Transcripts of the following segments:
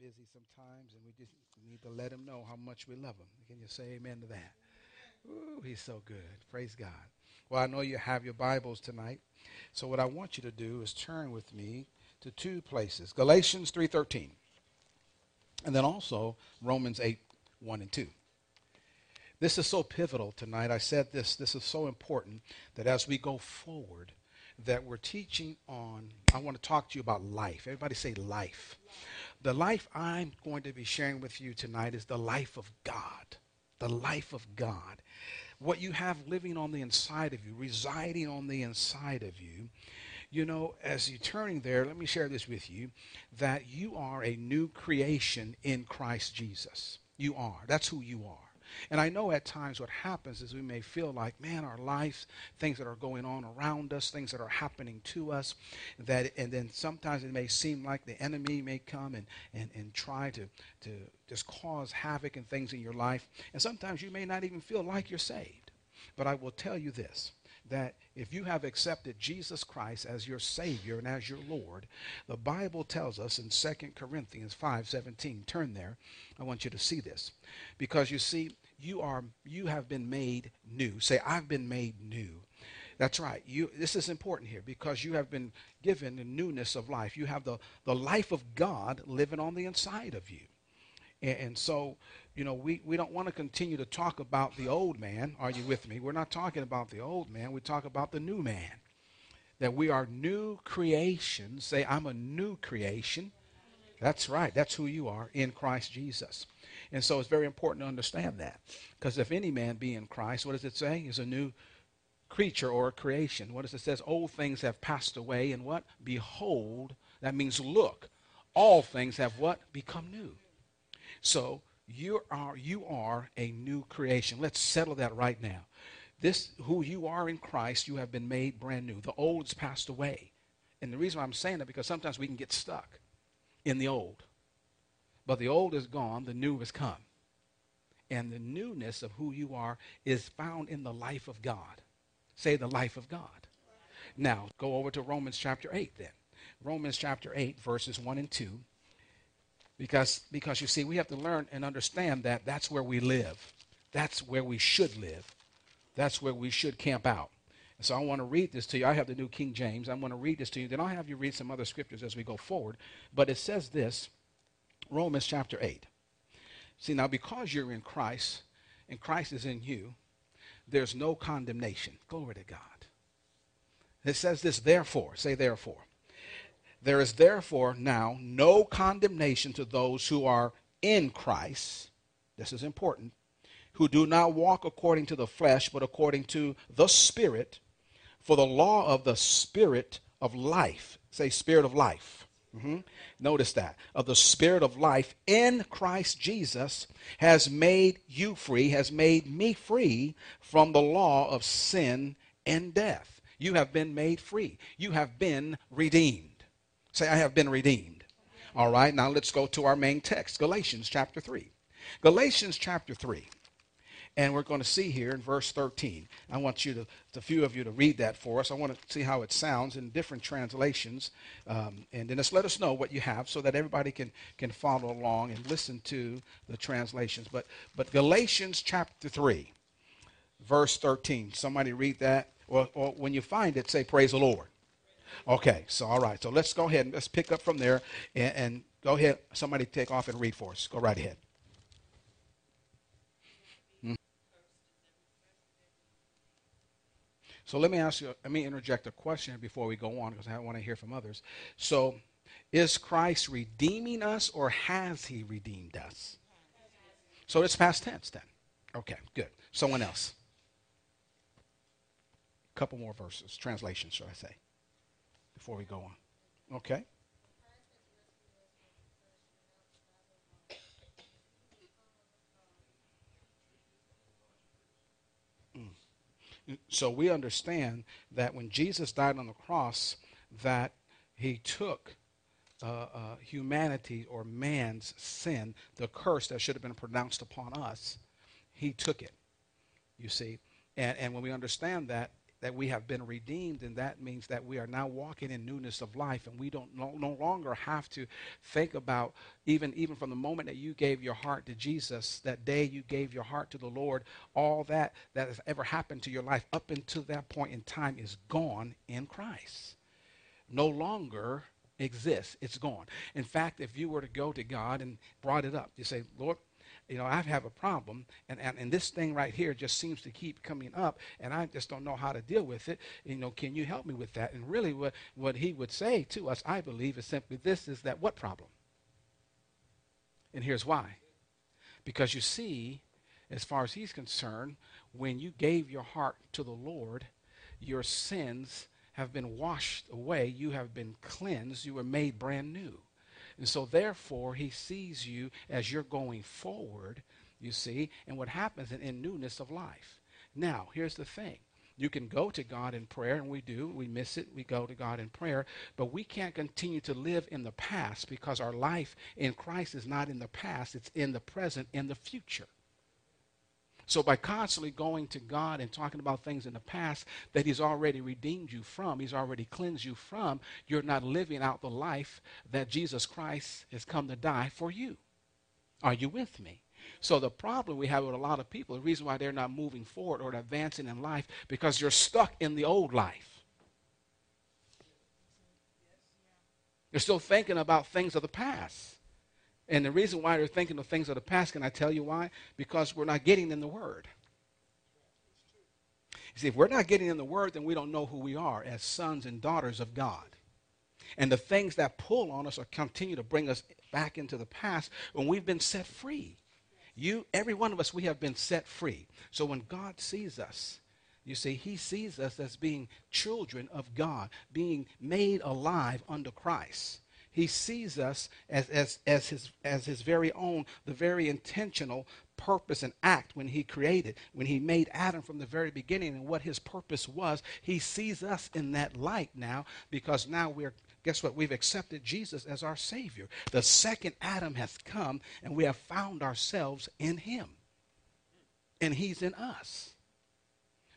busy sometimes, and we just need to let him know how much we love him. Can you say amen to that? Ooh, he's so good. Praise God. Well, I know you have your Bibles tonight. So what I want you to do is turn with me to two places. Galatians 3:13. And then also Romans 8, 1 and 2. This is so pivotal tonight. I said this, this is so important that as we go forward, that we're teaching on, I want to talk to you about life. Everybody say life. The life I'm going to be sharing with you tonight is the life of God. The life of God. What you have living on the inside of you, residing on the inside of you. You know, as you're turning there, let me share this with you that you are a new creation in Christ Jesus. You are. That's who you are. And I know at times what happens is we may feel like, man, our lives, things that are going on around us, things that are happening to us, that and then sometimes it may seem like the enemy may come and, and, and try to, to just cause havoc and things in your life. And sometimes you may not even feel like you're saved. But I will tell you this that if you have accepted Jesus Christ as your Savior and as your Lord, the Bible tells us in 2 Corinthians 5:17, turn there. I want you to see this. Because you see, you are you have been made new. Say, I've been made new. That's right. You this is important here because you have been given the newness of life. You have the, the life of God living on the inside of you. And, and so, you know, we, we don't want to continue to talk about the old man. Are you with me? We're not talking about the old man. We talk about the new man. That we are new creations. Say, I'm a new creation. That's right. That's who you are in Christ Jesus. And so it's very important to understand that. Because if any man be in Christ, what does it say? Is a new creature or a creation. What does it say? Old things have passed away, and what? Behold, that means look. All things have what? Become new. So you are you are a new creation. Let's settle that right now. This who you are in Christ, you have been made brand new. The old's passed away. And the reason why I'm saying that because sometimes we can get stuck in the old. But the old is gone, the new has come. And the newness of who you are is found in the life of God. Say the life of God. Now, go over to Romans chapter 8 then. Romans chapter 8, verses 1 and 2. Because, because you see, we have to learn and understand that that's where we live. That's where we should live. That's where we should camp out. And so I want to read this to you. I have the New King James. I'm going to read this to you. Then I'll have you read some other scriptures as we go forward. But it says this Romans chapter 8. See, now because you're in Christ and Christ is in you, there's no condemnation. Glory to God. It says this, therefore, say therefore. There is therefore now no condemnation to those who are in Christ. This is important. Who do not walk according to the flesh, but according to the Spirit. For the law of the Spirit of life, say, Spirit of life Mm-hmm. Notice that. Of the Spirit of life in Christ Jesus has made you free, has made me free from the law of sin and death. You have been made free. You have been redeemed. Say, I have been redeemed. All right, now let's go to our main text Galatians chapter 3. Galatians chapter 3. And we're going to see here in verse 13. I want you to, a few of you to read that for us. I want to see how it sounds in different translations. Um, and then just let us know what you have so that everybody can, can follow along and listen to the translations. But, but Galatians chapter 3, verse 13. Somebody read that. Or, or when you find it, say, Praise the Lord. Okay, so all right. So let's go ahead and let's pick up from there and, and go ahead. Somebody take off and read for us. Go right ahead. So let me ask you, let me interject a question before we go on because I want to hear from others. So is Christ redeeming us or has he redeemed us? So it's past tense then. Okay, good. Someone else. A couple more verses, translations, should I say, before we go on. Okay. So we understand that when Jesus died on the cross, that he took uh, uh, humanity or man's sin, the curse that should have been pronounced upon us, he took it. You see, and and when we understand that, that we have been redeemed, and that means that we are now walking in newness of life, and we don't no, no longer have to think about even even from the moment that you gave your heart to Jesus, that day you gave your heart to the Lord, all that that has ever happened to your life up until that point in time is gone in Christ. No longer exists. It's gone. In fact, if you were to go to God and brought it up, you say, Lord, you know, I have a problem, and, and, and this thing right here just seems to keep coming up, and I just don't know how to deal with it. You know, can you help me with that? And really, what, what he would say to us, I believe, is simply this is that what problem? And here's why. Because you see, as far as he's concerned, when you gave your heart to the Lord, your sins have been washed away. You have been cleansed. You were made brand new. And so, therefore, he sees you as you're going forward, you see, and what happens in, in newness of life. Now, here's the thing. You can go to God in prayer, and we do. We miss it. We go to God in prayer. But we can't continue to live in the past because our life in Christ is not in the past, it's in the present, in the future. So by constantly going to God and talking about things in the past that he's already redeemed you from, he's already cleansed you from, you're not living out the life that Jesus Christ has come to die for you. Are you with me? So the problem we have with a lot of people, the reason why they're not moving forward or advancing in life, because you're stuck in the old life. You're still thinking about things of the past. And the reason why they're thinking of things of the past, can I tell you why? Because we're not getting in the Word. You see, if we're not getting in the Word, then we don't know who we are as sons and daughters of God. And the things that pull on us or continue to bring us back into the past when we've been set free. You, every one of us, we have been set free. So when God sees us, you see, he sees us as being children of God, being made alive under Christ. He sees us as, as, as, his, as his very own, the very intentional purpose and act when he created, when he made Adam from the very beginning and what his purpose was. He sees us in that light now because now we're, guess what? We've accepted Jesus as our Savior. The second Adam has come and we have found ourselves in him. And he's in us.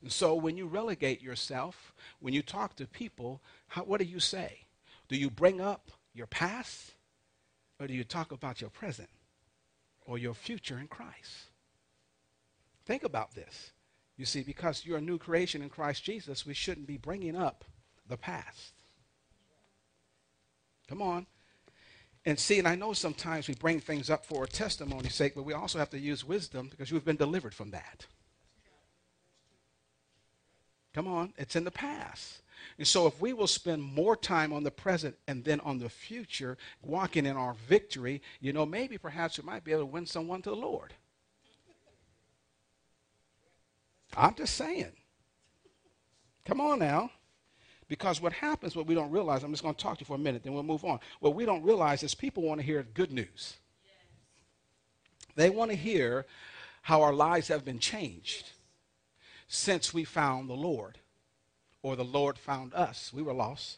And so when you relegate yourself, when you talk to people, how, what do you say? Do you bring up your past or do you talk about your present or your future in Christ? Think about this. You see, because you're a new creation in Christ Jesus, we shouldn't be bringing up the past. Come on. And see, and I know sometimes we bring things up for a testimony's sake, but we also have to use wisdom because you've been delivered from that. Come on, it's in the past. And so, if we will spend more time on the present and then on the future, walking in our victory, you know, maybe perhaps we might be able to win someone to the Lord. I'm just saying. Come on now. Because what happens, what we don't realize, I'm just going to talk to you for a minute, then we'll move on. What we don't realize is people want to hear good news. They want to hear how our lives have been changed since we found the Lord or the Lord found us. We were lost.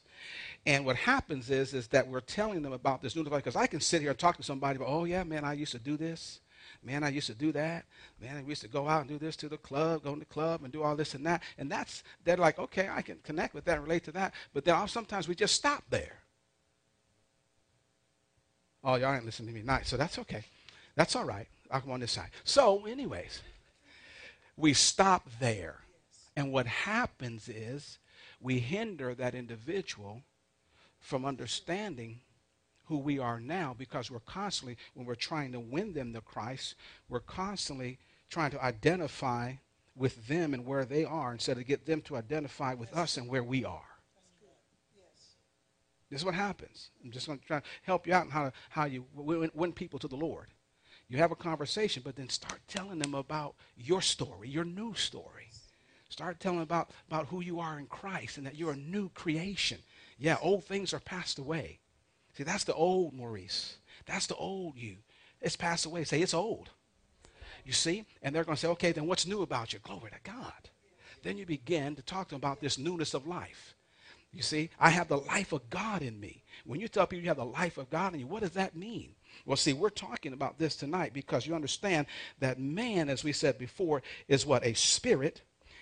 And what happens is, is that we're telling them about this new device. Because I can sit here and talk to somebody about, oh, yeah, man, I used to do this. Man, I used to do that. Man, I used to go out and do this to the club, go to the club and do all this and that. And that's, they're like, okay, I can connect with that and relate to that. But then sometimes we just stop there. Oh, y'all ain't listening to me nice. So that's okay. That's all right. I'll come on this side. So, anyways, we stop there. And what happens is we hinder that individual from understanding who we are now because we're constantly, when we're trying to win them to Christ, we're constantly trying to identify with them and where they are instead of get them to identify with us and where we are. This is what happens. I'm just going to try to help you out on how, how you win, win people to the Lord. You have a conversation, but then start telling them about your story, your new story. Start telling about, about who you are in Christ and that you're a new creation. Yeah, old things are passed away. See, that's the old Maurice. That's the old you. It's passed away. Say, it's old. You see? And they're going to say, okay, then what's new about you? Glory to God. Then you begin to talk to them about this newness of life. You see, I have the life of God in me. When you tell people you have the life of God in you, what does that mean? Well, see, we're talking about this tonight because you understand that man, as we said before, is what? A spirit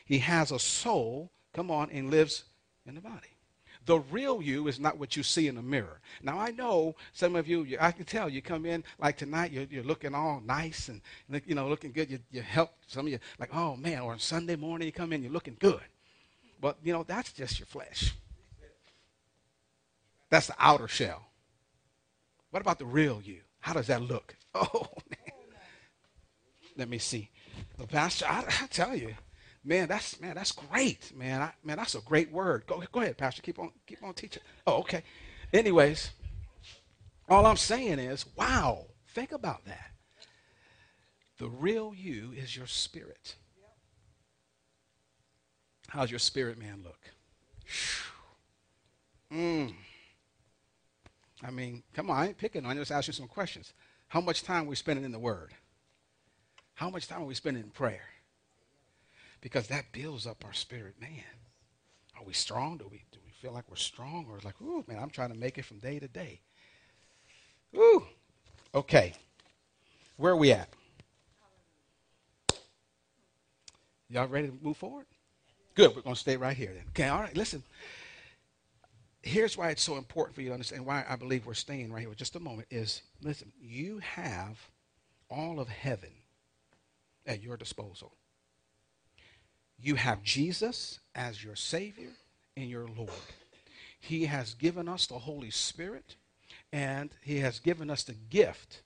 he has a soul, come on, and lives in the body. The real you is not what you see in the mirror. Now, I know some of you, I can tell you come in like tonight, you're, you're looking all nice and, you know, looking good. You, you help some of you, like, oh man, or on Sunday morning you come in, you're looking good. But, you know, that's just your flesh. That's the outer shell. What about the real you? How does that look? Oh, man. Let me see. The pastor, I, I tell you, man, that's man, that's great, man. I, man, that's a great word. Go, go ahead, pastor. Keep on, keep on teaching. Oh, okay. Anyways, all I'm saying is, wow, think about that. The real you is your spirit. How's your spirit man look? Mm. I mean, come on, I ain't picking on you. Just ask you some questions. How much time are we spending in the Word? How much time are we spending in prayer? Because that builds up our spirit, man. Are we strong? Do we do we feel like we're strong, or like, ooh, man, I'm trying to make it from day to day? Ooh, okay. Where are we at? Y'all ready to move forward? Good. We're going to stay right here then. Okay. All right. Listen here's why it's so important for you to understand why I believe we're staying right here just a moment is listen, you have all of heaven at your disposal. You have Jesus as your Savior and your Lord. He has given us the Holy Spirit and He has given us the gift.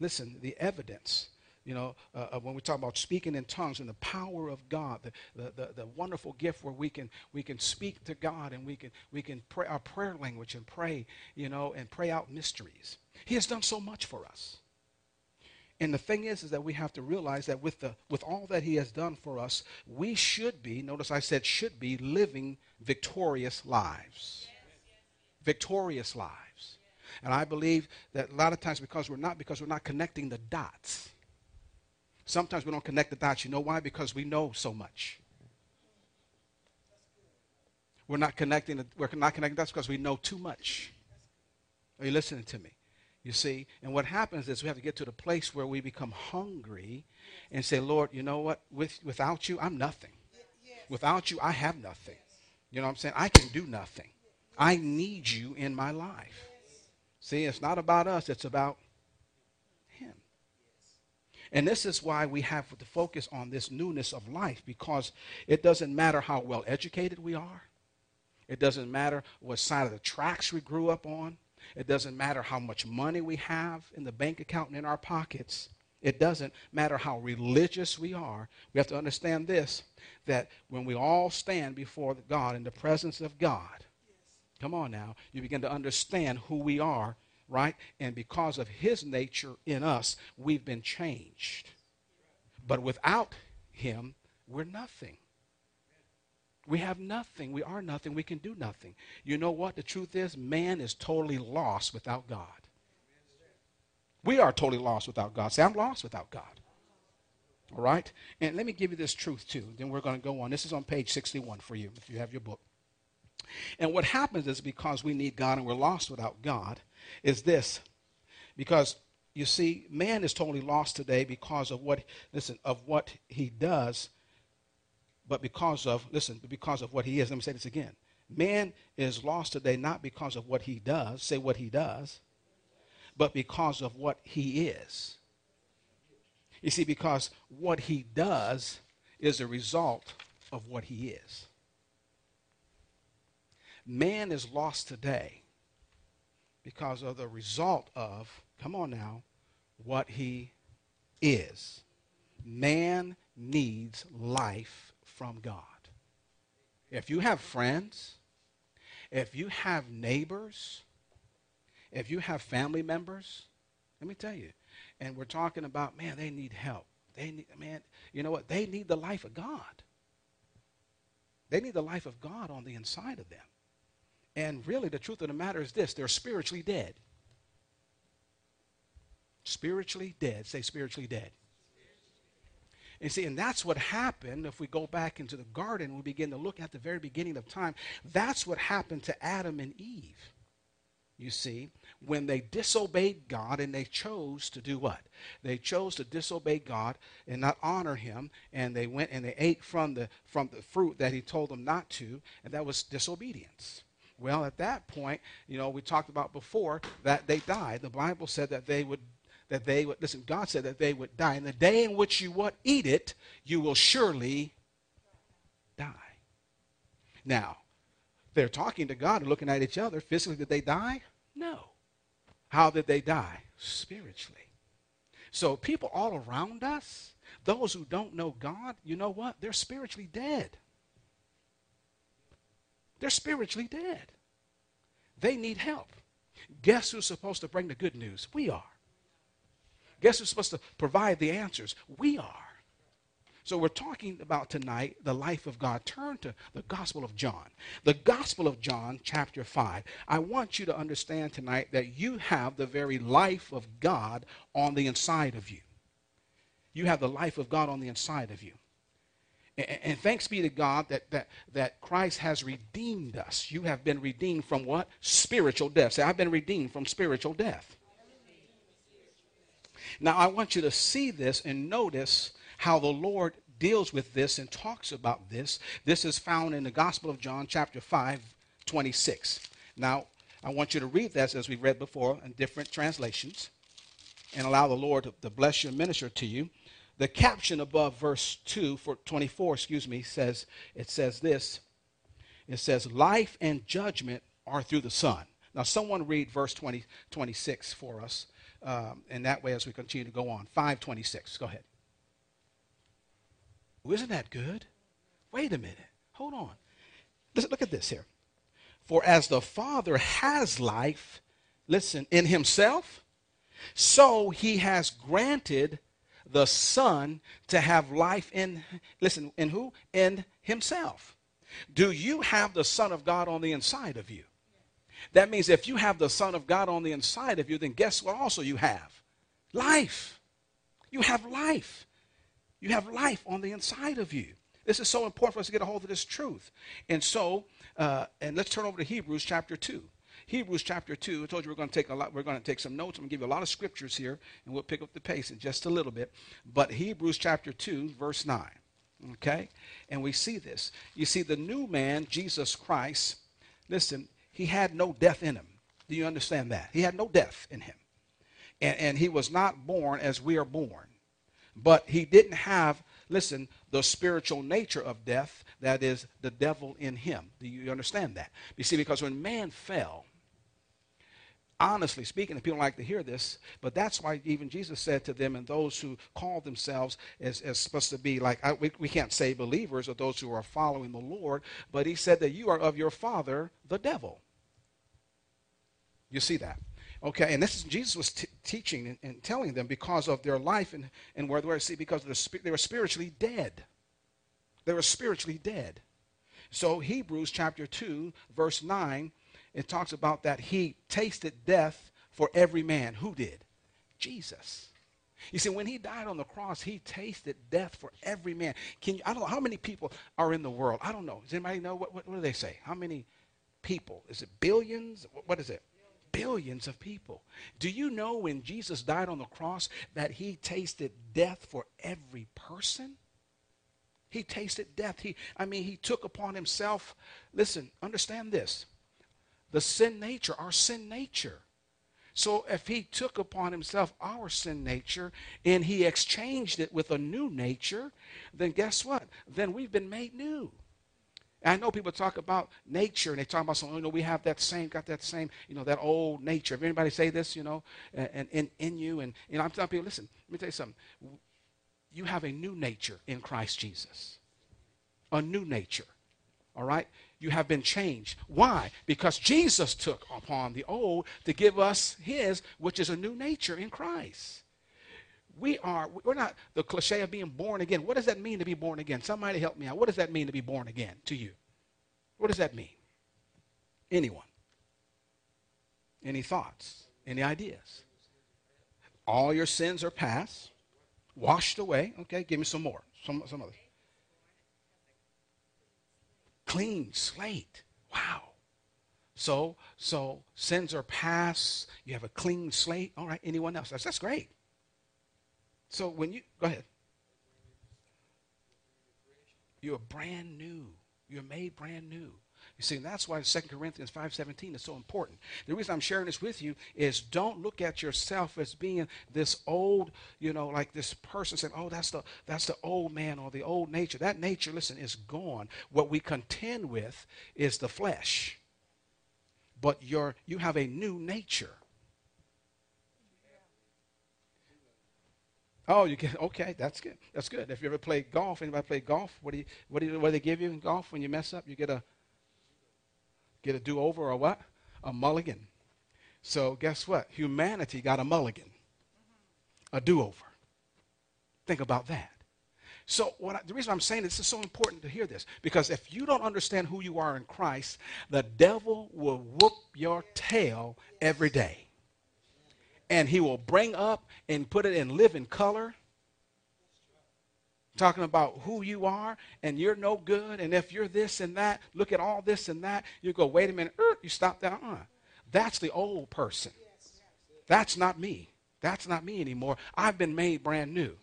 Listen, the evidence you know, uh, uh, when we talk about speaking in tongues and the power of God, the, the, the, the, wonderful gift where we can, we can speak to God and we can, we can pray our prayer language and pray, you know, and pray out mysteries. He has done so much for us. And the thing is, is that we have to realize that with, the, with all that he has done for us, we should be, notice I said should be, living victorious lives. Victorious lives. And I believe that a lot of times because we're not, because we're not connecting the dots Sometimes we don't connect the dots. You know why? Because we know so much. We're not connecting. We're not connecting dots because we know too much. Are you listening to me? You see, and what happens is we have to get to the place where we become hungry and say, Lord, you know what? With, without you, I'm nothing. Without you, I have nothing. You know what I'm saying? I can do nothing. I need you in my life. See, it's not about us, it's about Him. and this is why we have to focus on this newness of life because it doesn't matter how well educated we are. It doesn't matter what side of the tracks we grew up on. It doesn't matter how much money we have in the bank account and in our pockets. It doesn't matter how religious we are. We have to understand this that when we all stand before God in the presence of God, come on now, you begin to understand who we are right? And because of his nature in us, we've been changed. But without him, we're nothing. We have nothing. We are nothing. We can do nothing. You know what? The truth is, man is totally lost without God. We are totally lost without God. Say, I'm lost without God. All right? And let me give you this truth too. Then we're going to go on. This is on page 61 for you if you have your book. And what happens is because we need God and we're lost without God, is this. Because you see, man is totally lost today because of what, listen, of what he does, but because of, listen, because of what he is. Let me say this again. Man is lost today not because of what he does, say what he does, but because of what he is. You see, because what he does is a result of what he is. Man is lost today because of the result of, come on now, what he is. Man needs life from God. If you have friends, if you have neighbors, if you have family members, let me tell you, and we're talking about, man, they need help. They need, man, you know what? They need the life of God. They need the life of God on the inside of them. And really, the truth of the matter is this they're spiritually dead. Spiritually dead. Say spiritually dead. And see, and that's what happened if we go back into the garden, we begin to look at the very beginning of time. That's what happened to Adam and Eve. you see, when they disobeyed God and they chose to do what? They chose to disobey God and not honor him, and they went and they ate from the from the fruit that he told them not to, and that was disobedience. Well, at that point, you know, we talked about before that they died. The Bible said that they would that they would listen, God said that they would die. In the day in which you what eat it, you will surely die. Now, they're talking to God and looking at each other. Physically, did they die? No. How did they die? Spiritually. So people all around us, those who don't know God, you know what? They're spiritually dead. They're spiritually dead. They need help. Guess who's supposed to bring the good news? We are. Guess who's supposed to provide the answers? We are. So we're talking about tonight the life of God. Turn to the Gospel of John. The Gospel of John, chapter 5. I want you to understand tonight that you have the very life of God on the inside of you. You have the life of God on the inside of you. And, and thanks be to God that, that, that Christ has redeemed us. You have been redeemed from what? Spiritual death. Say, I've been redeemed from spiritual death. Now, I want you to see this and notice how the Lord deals with this and talks about this. This is found in the Gospel of John, chapter 5, 26. Now, I want you to read this as we read before in different translations and allow the Lord to bless you and minister to you. The caption above verse 2 for 24, excuse me, says it says this. It says life and judgment are through the Son. Now someone read verse 20 26 for us. Um, and that way as we continue to go on. 526. Go ahead. Well, isn't that good? Wait a minute. Hold on. Listen, look at this here. For as the Father has life, listen, in himself, so he has granted the Son to have life in, listen, in who? In himself. Do you have the Son of God on the inside of you? That means if you have the Son of God on the inside of you, then guess what also you have? Life. You have life. You have life on the inside of you. This is so important for us to get a hold of this truth. And so, uh, and let's turn over to Hebrews chapter 2. Hebrews chapter 2. I told you we're going to take a lot, we're going to take some notes. I'm going to give you a lot of scriptures here, and we'll pick up the pace in just a little bit. But Hebrews chapter 2, verse 9. Okay? And we see this. You see, the new man, Jesus Christ, listen, he had no death in him. Do you understand that? He had no death in him. And, and he was not born as we are born. But he didn't have, listen, the spiritual nature of death, that is the devil in him. Do you understand that? You see, because when man fell, honestly speaking, and people like to hear this, but that's why even Jesus said to them and those who call themselves as, as supposed to be like, I, we, we can't say believers or those who are following the Lord, but he said that you are of your father, the devil. You see that? Okay, and this is Jesus was t- teaching and, and, telling them because of their life and, and where they were. See, because the, they were spiritually dead. They were spiritually dead. So Hebrews chapter 2, verse 9, it talks about that he tasted death for every man. Who did? Jesus. You see, when he died on the cross, he tasted death for every man. Can you, I don't know how many people are in the world. I don't know. Does anybody know what, what, what do they say? How many people? Is it billions? what is it? Billions of people. Do you know when Jesus died on the cross that he tasted death for every person? He tasted death. He, I mean, he took upon himself, listen, understand this the sin nature, our sin nature. So if he took upon himself our sin nature and he exchanged it with a new nature, then guess what? Then we've been made new. I know people talk about nature and they talk about something, you know, we have that same, got that same, you know, that old nature. If anybody say this, you know, and in, in you, and you know, I'm telling people, listen, let me tell you something. You have a new nature in Christ Jesus. A new nature. All right? You have been changed. Why? Because Jesus took upon the old to give us his, which is a new nature in Christ we are we're not the cliche of being born again. What does that mean to be born again? Somebody help me out. What does that mean to be born again to you? What does that mean? Anyone? Any thoughts? Any ideas? All your sins are past washed away. Okay give me some more. Some some others. Clean slate. Wow. So, so sins are past. You have a clean slate. All right. Anyone else? That's, that's great. So when you go ahead, you're brand new. You're made brand new. You see, and that's why 2 Corinthians 5.17 is so important. The reason I'm sharing this with you is don't look at yourself as being this old, you know, like this person saying, oh, that's the, that's the old man or the old nature. That nature, listen, is gone. What we contend with is the flesh. But you're you have a new nature. Oh, you get okay. That's good. That's good. If you ever play golf, anybody play golf? What do you what do you what do they give you in golf when you mess up? You get a get a do over or what? A mulligan. So guess what? Humanity got a mulligan, a do over. Think about that. So I, the reason I'm saying this is so important to hear this because if you don't understand who you are in Christ, the devil will whoop your tail every day and he will bring up and put it in living color talking about who you are and you're no good and if you're this and that look at all this and that you go wait a minute er, you stop that uh, that's the old person. That's not me. That's not me anymore. I've been made brand new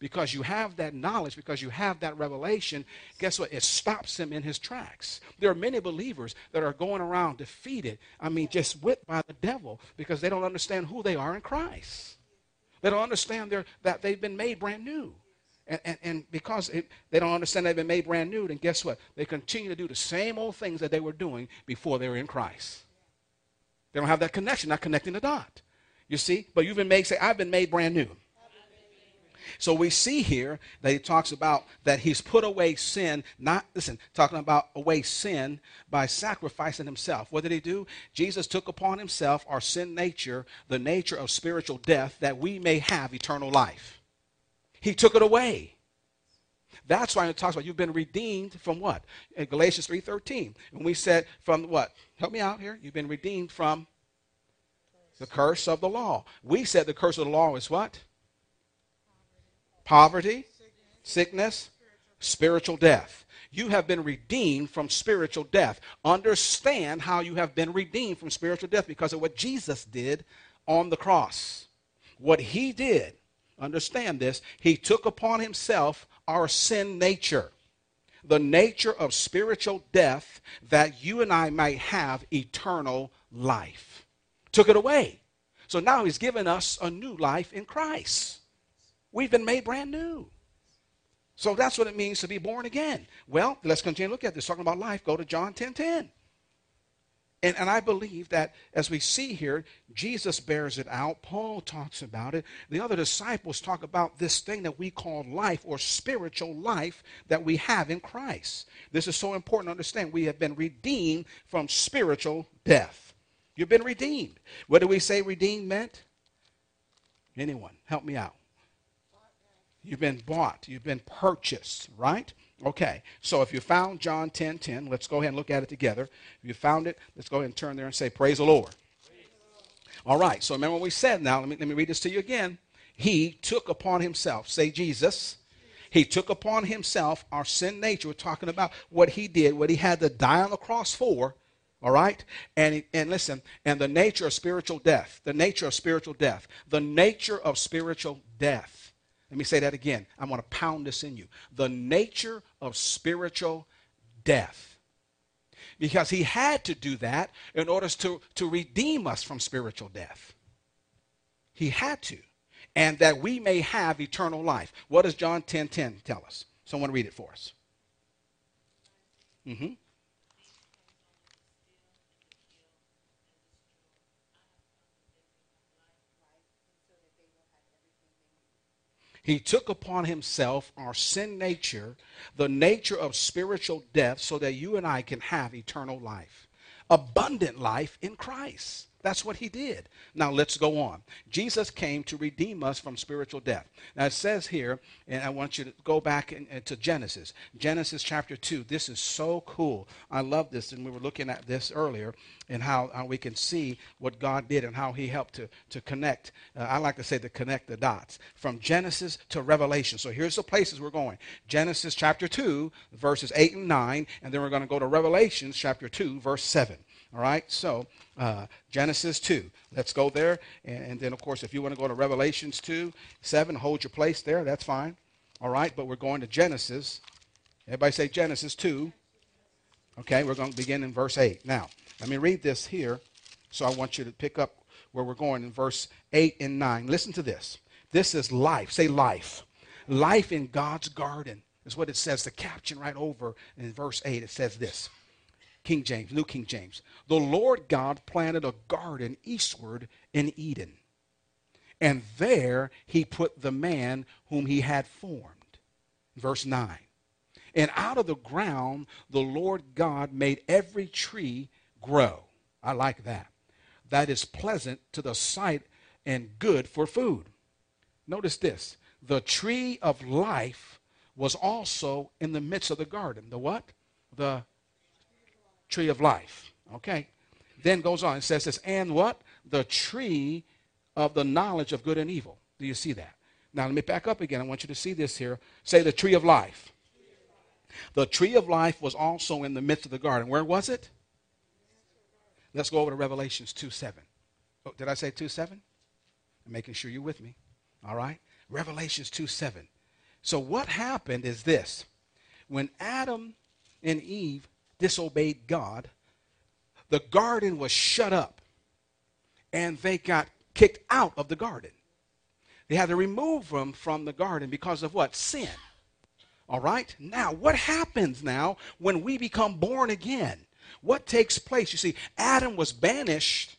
because you have that knowledge, because you have that revelation, guess what? It stops him in his tracks. There are many believers that are going around defeated, I mean, just whipped by the devil because they don't understand who they are in Christ. They don't understand that they've been made brand new. And, and, and because it, they don't understand they've been made brand new, then guess what? They continue to do the same old things that they were doing before they were in Christ. They don't have that connection, not connecting the dot. You see? But you've been made, say, I've been made brand new. So we see here that he talks about that he's put away sin, not, listen, talking about away sin by sacrificing himself. What did he do? Jesus took upon himself our sin nature, the nature of spiritual death, that we may have eternal life. He took it away. That's why it talks about you've been redeemed from what? In Galatians 3.13. And we said from what? Help me out here. You've been redeemed from the curse of the law. We said the curse of the law is what? Poverty, sickness, spiritual death. You have been redeemed from spiritual death. Understand how you have been redeemed from spiritual death because of what Jesus did on the cross. What he did, understand this, he took upon himself our sin nature, the nature of spiritual death, that you and I might have eternal life. Took it away. So now he's given us a new life in Christ. We've been made brand new. So that's what it means to be born again. Well, let's continue look at this. Talking about life, go to John 10 10. And, and I believe that as we see here, Jesus bears it out. Paul talks about it. The other disciples talk about this thing that we call life or spiritual life that we have in Christ. This is so important to understand. We have been redeemed from spiritual death. You've been redeemed. What do we say redeemed meant? Anyone, help me out. You've been bought. You've been purchased, right? Okay. So if you found John 10 10, let's go ahead and look at it together. If you found it, let's go ahead and turn there and say, Praise the Lord. All right. So remember what we said now. Let me, let me read this to you again. He took upon himself, say Jesus. He took upon himself our sin nature. We're talking about what he did, what he had to die on the cross for. All right? And, and listen, and the nature of spiritual death, the nature of spiritual death, the nature of spiritual death let me say that again. I'm going to pound this in you. The nature of spiritual death. Because he had to do that in order to, to redeem us from spiritual death. He had to. And that we may have eternal life. What does John 10 10 tell us? Someone read it for us. Mm-hmm. He took upon himself our sin nature, the nature of spiritual death, so that you and I can have eternal life, abundant life in Christ. That's what he did. Now let's go on. Jesus came to redeem us from spiritual death. Now it says here, and I want you to go back in, in, to Genesis. Genesis chapter 2. This is so cool. I love this, and we were looking at this earlier and how, how we can see what God did and how he helped to, to connect. Uh, I like to say to connect the dots from Genesis to Revelation. So here's the places we're going. Genesis chapter 2, verses 8 and 9, and then we're going to go to Revelation chapter 2, verse 7. All right, so uh, Genesis 2. Let's go there. And, and, then, of course, if you want to go to Revelations 2, 7, hold your place there. That's fine. All right, but we're going to Genesis. Everybody say Genesis 2. Okay, we're going to begin in verse 8. Now, let me read this here. So I want you to pick up where we're going in verse 8 and 9. Listen to this. This is life. Say life. Life in God's garden is what it says. The caption right over in verse 8, it says this. King James, New King James. The Lord God planted a garden eastward in Eden. And there he put the man whom he had formed. Verse 9. And out of the ground the Lord God made every tree grow. I like that. That is pleasant to the sight and good for food. Notice this the tree of life was also in the midst of the garden. The what? The tree of life. Okay. Then goes on. and says this, and what? The tree of the knowledge of good and evil. Do you see that? Now let me back up again. I want you to see this here. Say the tree of life. The tree of life was also in the midst of the garden. Where was it? Let's go over to Revelations 2 7. Oh, did I say 2 7? I'm making sure you're with me. All right? Revelations 2 7. So what happened is this. When Adam and Eve disobeyed God, the garden was shut up and they got kicked out of the garden. They had to remove them from the garden because of what? Sin. All right? Now, what happens now when we become born again? What takes place? You see, Adam was banished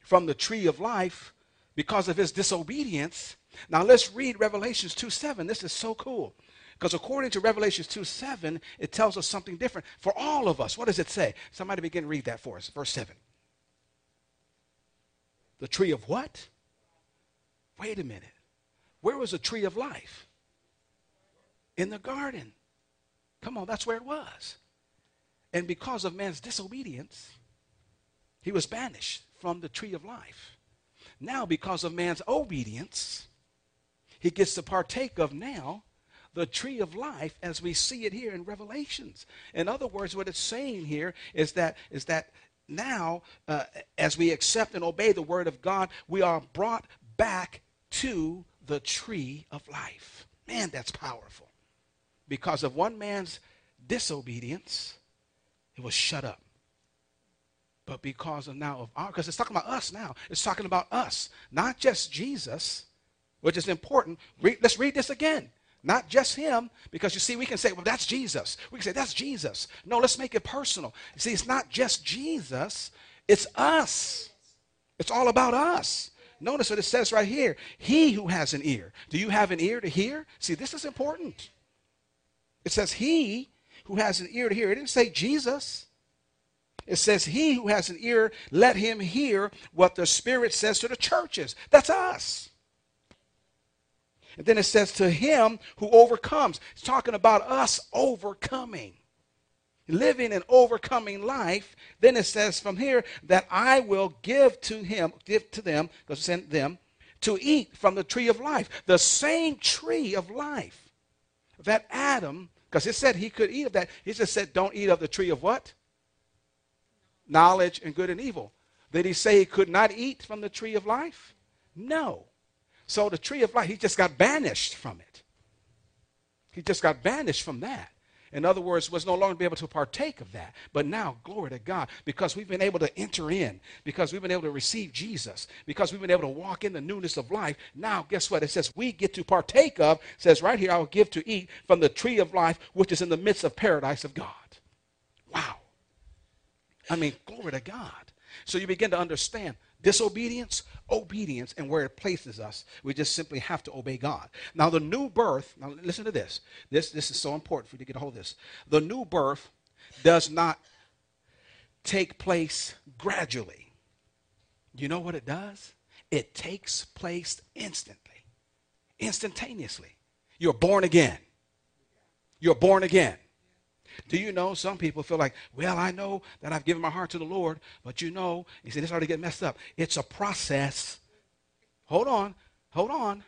from the tree of life because of his disobedience. Now let's read Revelations 2 7. This is so cool. Because according to Revelations 2 7, it tells us something different for all of us. What does it say? Somebody begin to read that for us. Verse 7. The tree of what? Wait a minute. Where was the tree of life? In the garden. Come on, that's where it was. And because of man's disobedience, he was banished from the tree of life. Now, because of man's obedience, he gets to partake of now the tree of life as we see it here in Revelations. In other words, what it's saying here is that is that now, uh, as we accept and obey the word of God, we are brought back to the tree of life. Man, that's powerful. Because of one man's disobedience, it was shut up. But because of now of our, because it's talking about us now. It's talking about us, not just Jesus, which is important. Read, let's read this again. Not just him, because you see, we can say, well, that's Jesus. We can say, that's Jesus. No, let's make it personal. You see, it's not just Jesus, it's us. It's all about us. Notice what it says right here He who has an ear. Do you have an ear to hear? See, this is important. It says, He who has an ear to hear. It didn't say Jesus. It says, He who has an ear, let him hear what the Spirit says to the churches. That's us. And then it says, to him who overcomes. It's talking about us overcoming, living an overcoming life. Then it says from here that I will give to him, give to them, because send them, to eat from the tree of life. The same tree of life that Adam, because it said he could eat of that. He just said, don't eat of the tree of what? Knowledge and good and evil. Did he say he could not eat from the tree of life? No. So the tree of life, he just got banished from it. He just got banished from that. In other words, was no longer be able to partake of that. But now, glory to God, because we've been able to enter in, because we've been able to receive Jesus, because we've been able to walk in the newness of life. Now, guess what? It says we get to partake of, says right here, I will give to eat from the tree of life, which is in the midst of paradise of God. Wow. I mean, glory to God. So you begin to understand disobedience, obedience, and where it places us. We just simply have to obey God. Now, the new birth, now listen to this. This, this is so important for you to get a hold of this. The new birth does not take place gradually. You know what it does? It takes place instantly, instantaneously. You're born again. You're born again. Do you know some people feel like, well, I know that I've given my heart to the Lord, but you know, you see, this already get messed up. It's a process. Hold on, hold on,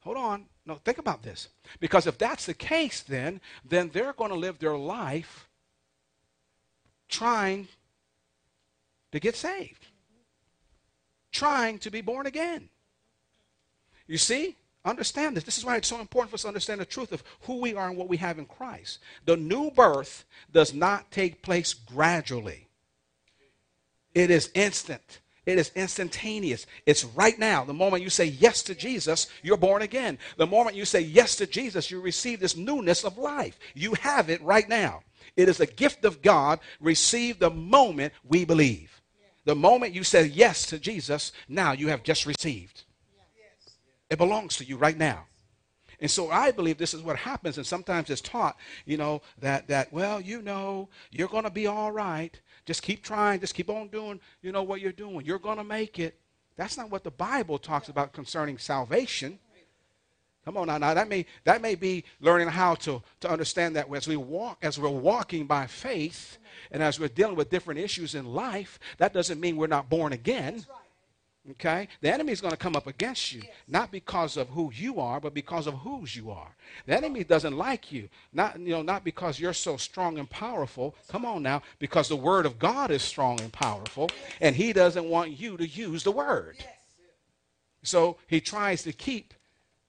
hold on. No, think about this. Because if that's the case, then then they're going to live their life trying to get saved, trying to be born again. You see? Understand this. This is why it's so important for us to understand the truth of who we are and what we have in Christ. The new birth does not take place gradually, it is instant. It is instantaneous. It's right now. The moment you say yes to Jesus, you're born again. The moment you say yes to Jesus, you receive this newness of life. You have it right now. It is a gift of God received the moment we believe. The moment you say yes to Jesus, now you have just received. It belongs to you right now. And so I believe this is what happens, and sometimes it's taught, you know, that that well, you know, you're going to be all right. Just keep trying. Just keep on doing, you know, what you're doing. You're going to make it. That's not what the Bible talks about concerning salvation. Come on now, now that may that may be learning how to, to understand that as we walk, as we're walking by faith, and as we're dealing with different issues in life, that doesn't mean we're not born again. Okay? The enemy is going to come up against you, not because of who you are, but because of whose you are. The enemy doesn't like you, not, you know, not because you're so strong and powerful. Come on now, because the word of God is strong and powerful, and he doesn't want you to use the word. So he tries to keep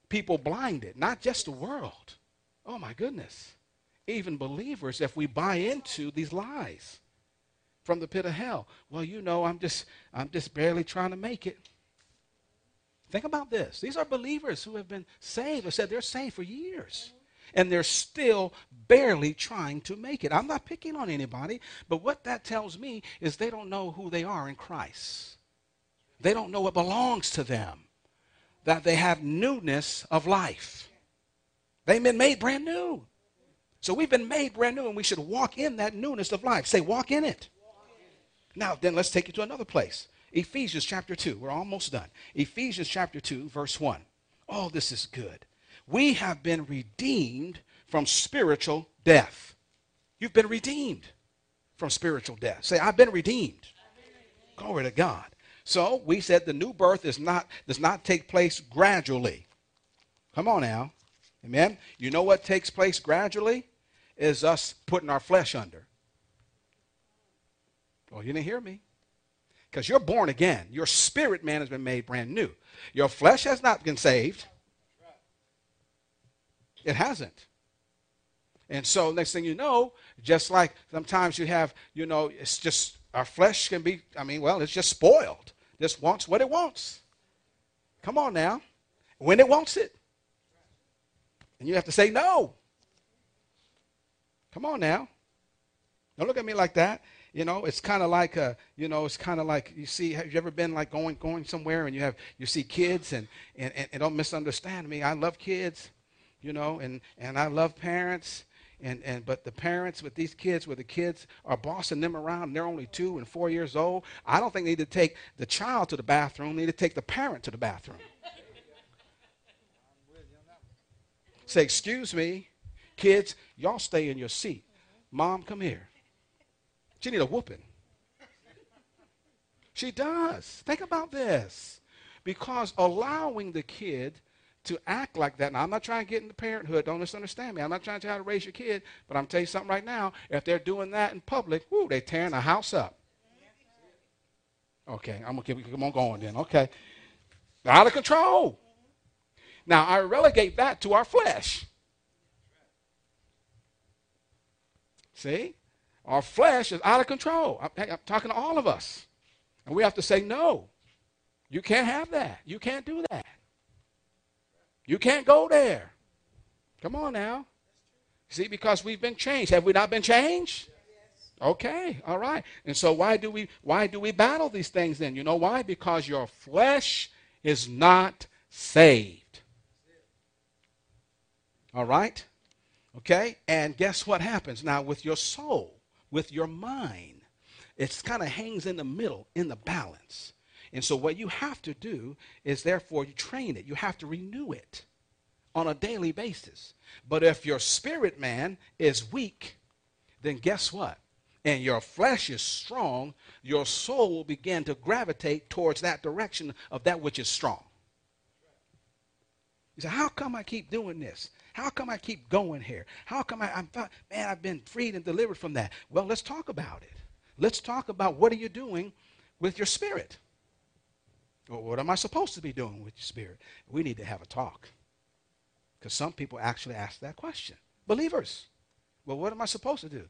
people blinded, not just the world. Oh my goodness. Even believers, if we buy into these lies from the pit of hell. Well, you know, I'm just I'm just barely trying to make it. Think about this. These are believers who have been saved or said they're saved for years. And they're still barely trying to make it. I'm not picking on anybody, but what that tells me is they don't know who they are in Christ. They don't know what belongs to them. That they have newness of life. They've been made brand new. So we've been made brand new, and we should walk in that newness of life. Say, walk in it. Now, then let's take you to another place. Ephesians chapter 2. We're almost done. Ephesians chapter 2, verse 1. Oh, this is good. We have been redeemed from spiritual death. You've been redeemed from spiritual death. Say, I've been redeemed. Glory to God. So we said the new birth is not does not take place gradually. Come on now. Amen. You know what takes place gradually? Is us putting our flesh under. Well, you didn't hear me. Because you're born again. Your spirit man has been made brand new. Your flesh has not been saved. It hasn't. And so, next thing you know, just like sometimes you have, you know, it's just our flesh can be, I mean, well, it's just spoiled. Just wants what it wants. Come on now. When it wants it. And you have to say no. Come on now. Don't look at me like that. You know, it's kind of like a, you know, it's kind of like you see. Have you ever been like going going somewhere and you have you see kids and and, and, and don't misunderstand me. I love kids, you know, and and I love parents. And, and but the parents with these kids where the kids are bossing them around and they're only two and four years old i don't think they need to take the child to the bathroom they need to take the parent to the bathroom say excuse me kids y'all stay in your seat mom come here she need a whooping. She does. Think about this. Because allowing the kid to act like that. Now, I'm not trying to get into parenthood. Don't misunderstand me. I'm not trying to how to raise your kid. But I'm telling you something right now. If they're doing that in public, whoo, they're tearing the house up. Okay, I'm to keep on going then. Okay. Out of control. Now, I relegate that to our flesh. See? Our flesh is out of control. I'm, I'm talking to all of us. And we have to say, no, you can't have that. You can't do that. You can't go there. Come on now. See, because we've been changed. Have we not been changed? Okay, all right. And so why do we why do we battle these things then? You know why? Because your flesh is not saved. All right? Okay? And guess what happens now with your soul? With your mind. It kind of hangs in the middle, in the balance. And so, what you have to do is, therefore, you train it. You have to renew it on a daily basis. But if your spirit man is weak, then guess what? And your flesh is strong, your soul will begin to gravitate towards that direction of that which is strong. You say, How come I keep doing this? How come I keep going here? How come I, I'm, man, I've been freed and delivered from that? Well, let's talk about it. Let's talk about what are you doing with your spirit? Well, what am I supposed to be doing with your spirit? We need to have a talk. Because some people actually ask that question. Believers. Well, what am I supposed to do?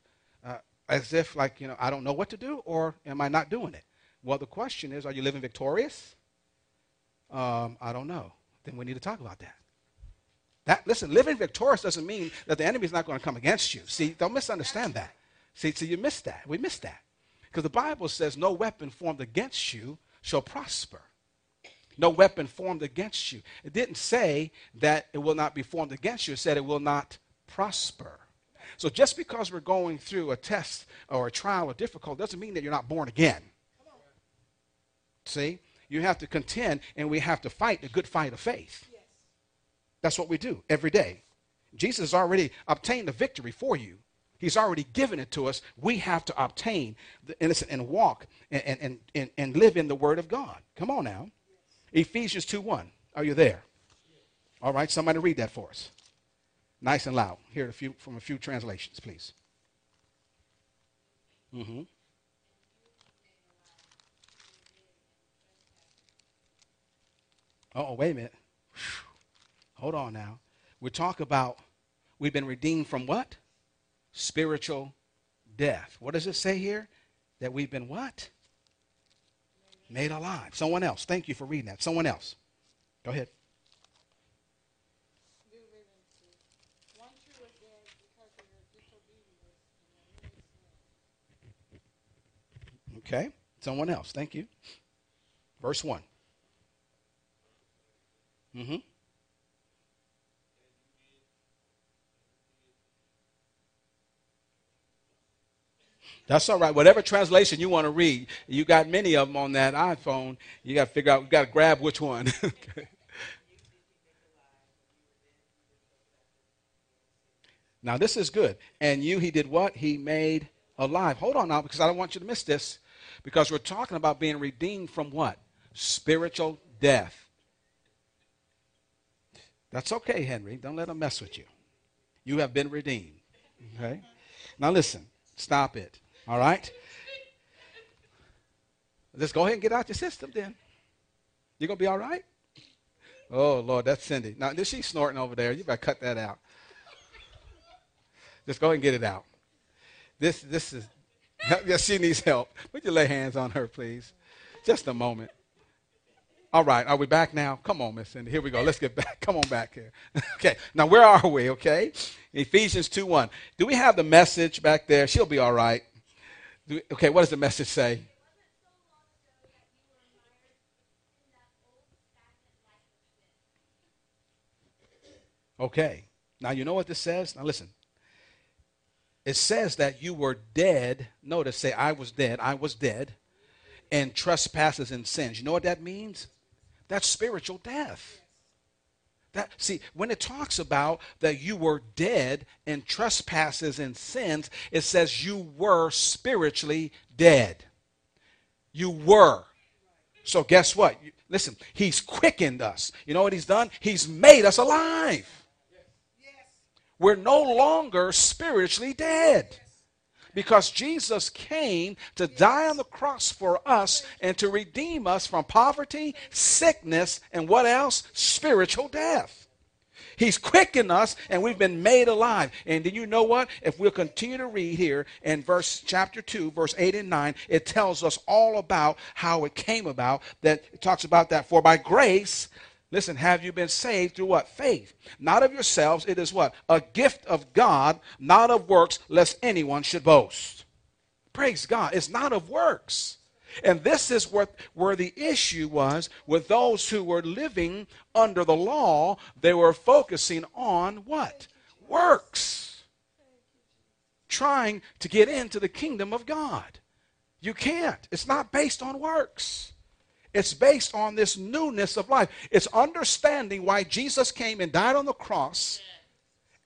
Uh, as if, like, you know, I don't know what to do, or am I not doing it? Well, the question is, are you living victorious? Um, I don't know. Then we need to talk about that. That listen, living victorious doesn't mean that the enemy is not going to come against you. See, don't misunderstand that. See, so you missed that. We missed that. Because the Bible says, no weapon formed against you shall prosper. No weapon formed against you. It didn't say that it will not be formed against you, it said it will not prosper. So just because we're going through a test or a trial or difficult doesn't mean that you're not born again. See? You have to contend and we have to fight the good fight of faith. That's what we do every day. Jesus has already obtained the victory for you. He's already given it to us. We have to obtain the innocent and walk and, and, and, and live in the Word of God. Come on now. Ephesians 2 1. Are you there? All right, somebody read that for us. Nice and loud. Hear a few from a few translations, please. Mm-hmm. Oh, wait a minute. Hold on now. We talk about we've been redeemed from what? Spiritual death. What does it say here? That we've been what? Made alive. Someone else. Thank you for reading that. Someone else. Go ahead. Okay. Someone else. Thank you. Verse 1. Mm-hmm. That's all right. Whatever translation you want to read, you got many of them on that iPhone. You got to figure out, you got to grab which one. Now, this is good. And you, he did what? He made alive. Hold on now, because I don't want you to miss this. Because we're talking about being redeemed from what? Spiritual death. That's okay, Henry. Don't let them mess with you. You have been redeemed. Okay? Now, listen. Stop it. All right? Just go ahead and get out your system then. You're going to be all right? Oh, Lord, that's Cindy. Now, is she snorting over there? You better cut that out. Just go ahead and get it out. This, this is, yeah, she needs help. Would you lay hands on her, please? Just a moment. All right, are we back now? Come on, Miss Cindy. Here we go. Let's get back. Come on back here. okay, now where are we? Okay, Ephesians 2 1. Do we have the message back there? She'll be all right. Okay, what does the message say? Okay, now you know what this says? Now listen. It says that you were dead. Notice, say, I was dead. I was dead. And trespasses and sins. You know what that means? That's spiritual death. That, see, when it talks about that you were dead in trespasses and sins, it says you were spiritually dead. You were. So guess what? Listen, he's quickened us. You know what he's done? He's made us alive. We're no longer spiritually dead because Jesus came to die on the cross for us and to redeem us from poverty, sickness, and what else? Spiritual death. He's quickened us and we've been made alive. And do you know what? If we'll continue to read here in verse chapter 2, verse 8 and 9, it tells us all about how it came about. That it talks about that for by grace Listen, have you been saved through what? Faith. Not of yourselves. It is what? A gift of God, not of works, lest anyone should boast. Praise God. It's not of works. And this is what, where the issue was with those who were living under the law. They were focusing on what? Works. Trying to get into the kingdom of God. You can't. It's not based on works. It's based on this newness of life. It's understanding why Jesus came and died on the cross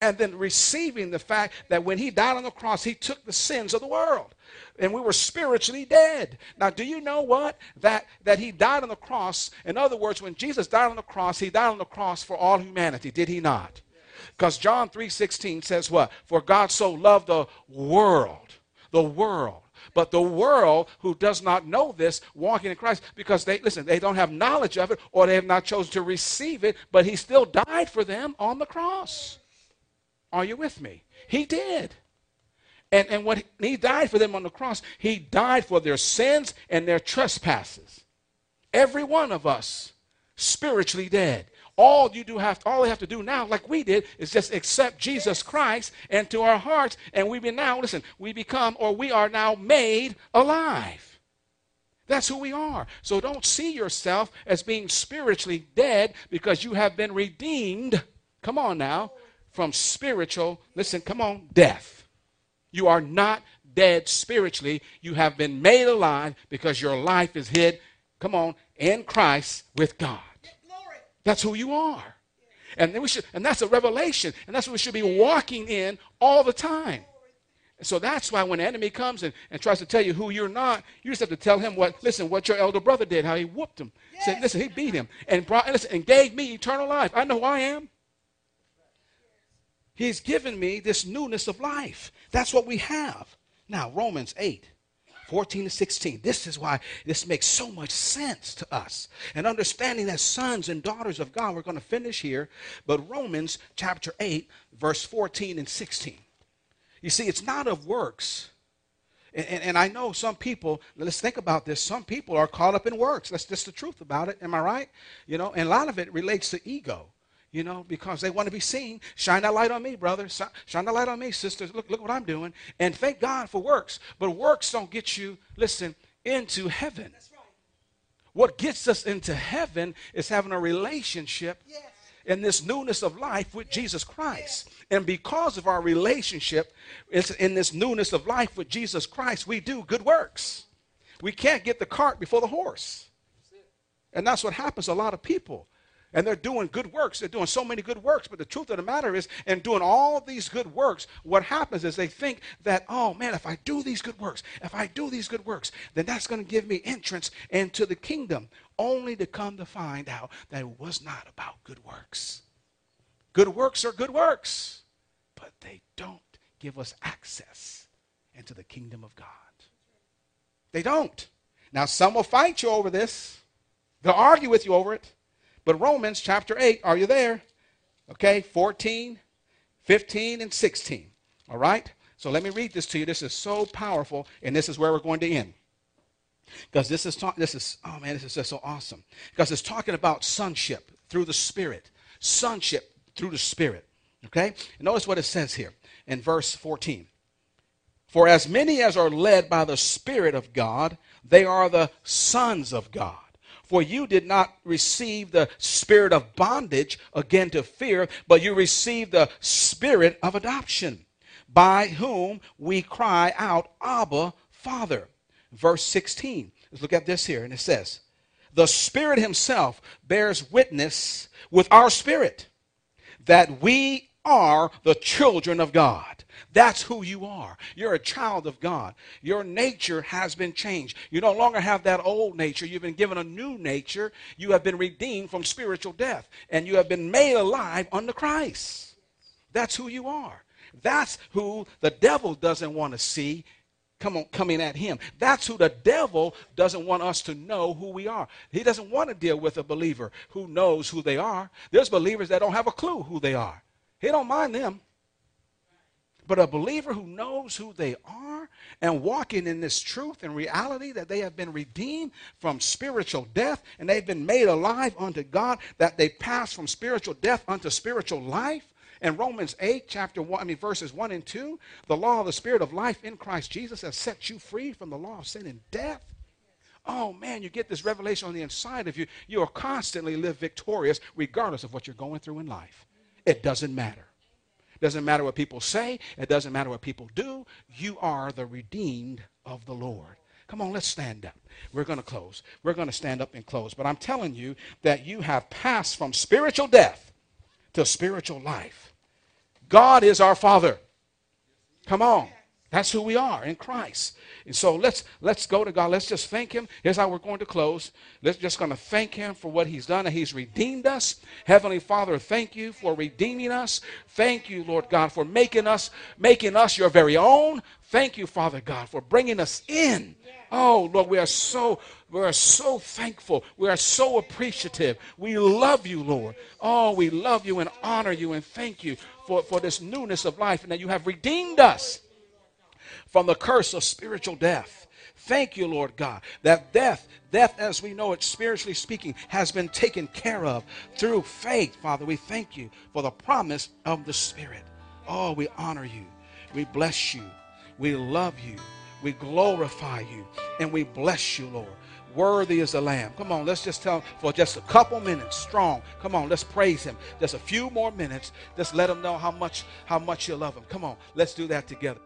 and then receiving the fact that when he died on the cross, he took the sins of the world. And we were spiritually dead. Now, do you know what? That, that he died on the cross. In other words, when Jesus died on the cross, he died on the cross for all humanity, did he not? Because John 3:16 says what? For God so loved the world, the world But the world who does not know this, walking in Christ, because they, listen, they don't have knowledge of it or they have not chosen to receive it, but he still died for them on the cross. Are you with me? He did. And, and when he died for them on the cross, he died for their sins and their trespasses. Every one of us spiritually dead. All you do have, all they have to do now, like we did, is just accept Jesus Christ into our hearts, and we be now, listen, we become or we are now made alive. That's who we are. So don't see yourself as being spiritually dead because you have been redeemed. Come on now, from spiritual, listen, come on, death. You are not dead spiritually. You have been made alive because your life is hid, come on, in Christ with God. That's who you are. And then we should, and that's a revelation, and that's what we should be walking in all the time. so that's why when the enemy comes and, and tries to tell you who you're not, you just have to tell him what, listen, what your elder brother did, how he whooped him. Yes. Said, listen, he beat him and brought, listen, and gave me eternal life. I know who I am. He's given me this newness of life. That's what we have. Now, Romans 8. 14 to 16. This is why this makes so much sense to us. And understanding that sons and daughters of God, we're going to finish here, but Romans chapter 8, verse 14 and 16. You see, it's not of works. And, and, and I know some people, let's think about this. Some people are caught up in works. That's just the truth about it. Am I right? You know, and a lot of it relates to ego you know, because they want to be seen. Shine that light on me, brother. Shine that light on me, sisters. Look, look what I'm doing. And thank God for works. But works don't get you, listen, into heaven. Right. What gets us into heaven is having a relationship yes. in this newness of life with yes. Jesus Christ. Yes. And because of our relationship in this newness of life with Jesus Christ, we do good works. We can't get the cart before the horse. And that's what happens to a lot of people and they're doing good works. They're doing so many good works. But the truth of the matter is, in doing all these good works, what happens is they think that, oh man, if I do these good works, if I do these good works, then that's going to give me entrance into the kingdom, only to come to find out that it was not about good works. Good works are good works, but they don't give us access into the kingdom of God. They don't. Now, some will fight you over this, they'll argue with you over it. But Romans chapter 8, are you there? Okay, 14, 15, and 16. All right? So let me read this to you. This is so powerful, and this is where we're going to end. Because this is talk, this is oh man, this is just so awesome. Because it's talking about sonship through the Spirit. Sonship through the Spirit. Okay? And notice what it says here in verse 14. For as many as are led by the Spirit of God, they are the sons of God. For you did not receive the spirit of bondage again to fear, but you received the spirit of adoption, by whom we cry out, Abba, Father. Verse 16. Let's look at this here. And it says, The Spirit Himself bears witness with our spirit that we are the children of God. That's who you are. You're a child of God. Your nature has been changed. You no longer have that old nature. You've been given a new nature. You have been redeemed from spiritual death, and you have been made alive under Christ. That's who you are. That's who the devil doesn't want to see come on, coming at him. That's who the devil doesn't want us to know who we are. He doesn't want to deal with a believer who knows who they are. There's believers that don't have a clue who they are. He don't mind them. But a believer who knows who they are and walking in this truth and reality that they have been redeemed from spiritual death and they've been made alive unto God, that they pass from spiritual death unto spiritual life. In Romans 8, chapter 1, I mean, verses 1 and 2, the law of the Spirit of life in Christ Jesus has set you free from the law of sin and death. Oh man, you get this revelation on the inside of you. You are constantly live victorious regardless of what you're going through in life. It doesn't matter. Doesn't matter what people say, it doesn't matter what people do. You are the redeemed of the Lord. Come on, let's stand up. We're going to close. We're going to stand up and close. But I'm telling you that you have passed from spiritual death to spiritual life. God is our Father. Come on. That's who we are in Christ. And so let's let's go to God. Let's just thank Him. Here's how we're going to close. Let's just going to thank Him for what He's done and He's redeemed us. Heavenly Father, thank you for redeeming us. Thank you, Lord God, for making us making us your very own. Thank you, Father God, for bringing us in. Oh Lord, we are so we are so thankful. We are so appreciative. We love you, Lord. Oh, we love you and honor you and thank you for, for this newness of life and that you have redeemed us from the curse of spiritual death. Thank you, Lord God, that death, death as we know it, spiritually speaking, has been taken care of through faith. Father, we thank you for the promise of the Spirit. Oh, we honor you. We bless you. We love you. We glorify you. And we bless you, Lord. Worthy is the Lamb. Come on, let's just tell him for just a couple minutes, strong. Come on, let's praise him. Just a few more minutes. Just let him know how much how much you love him. Come on, let's do that together.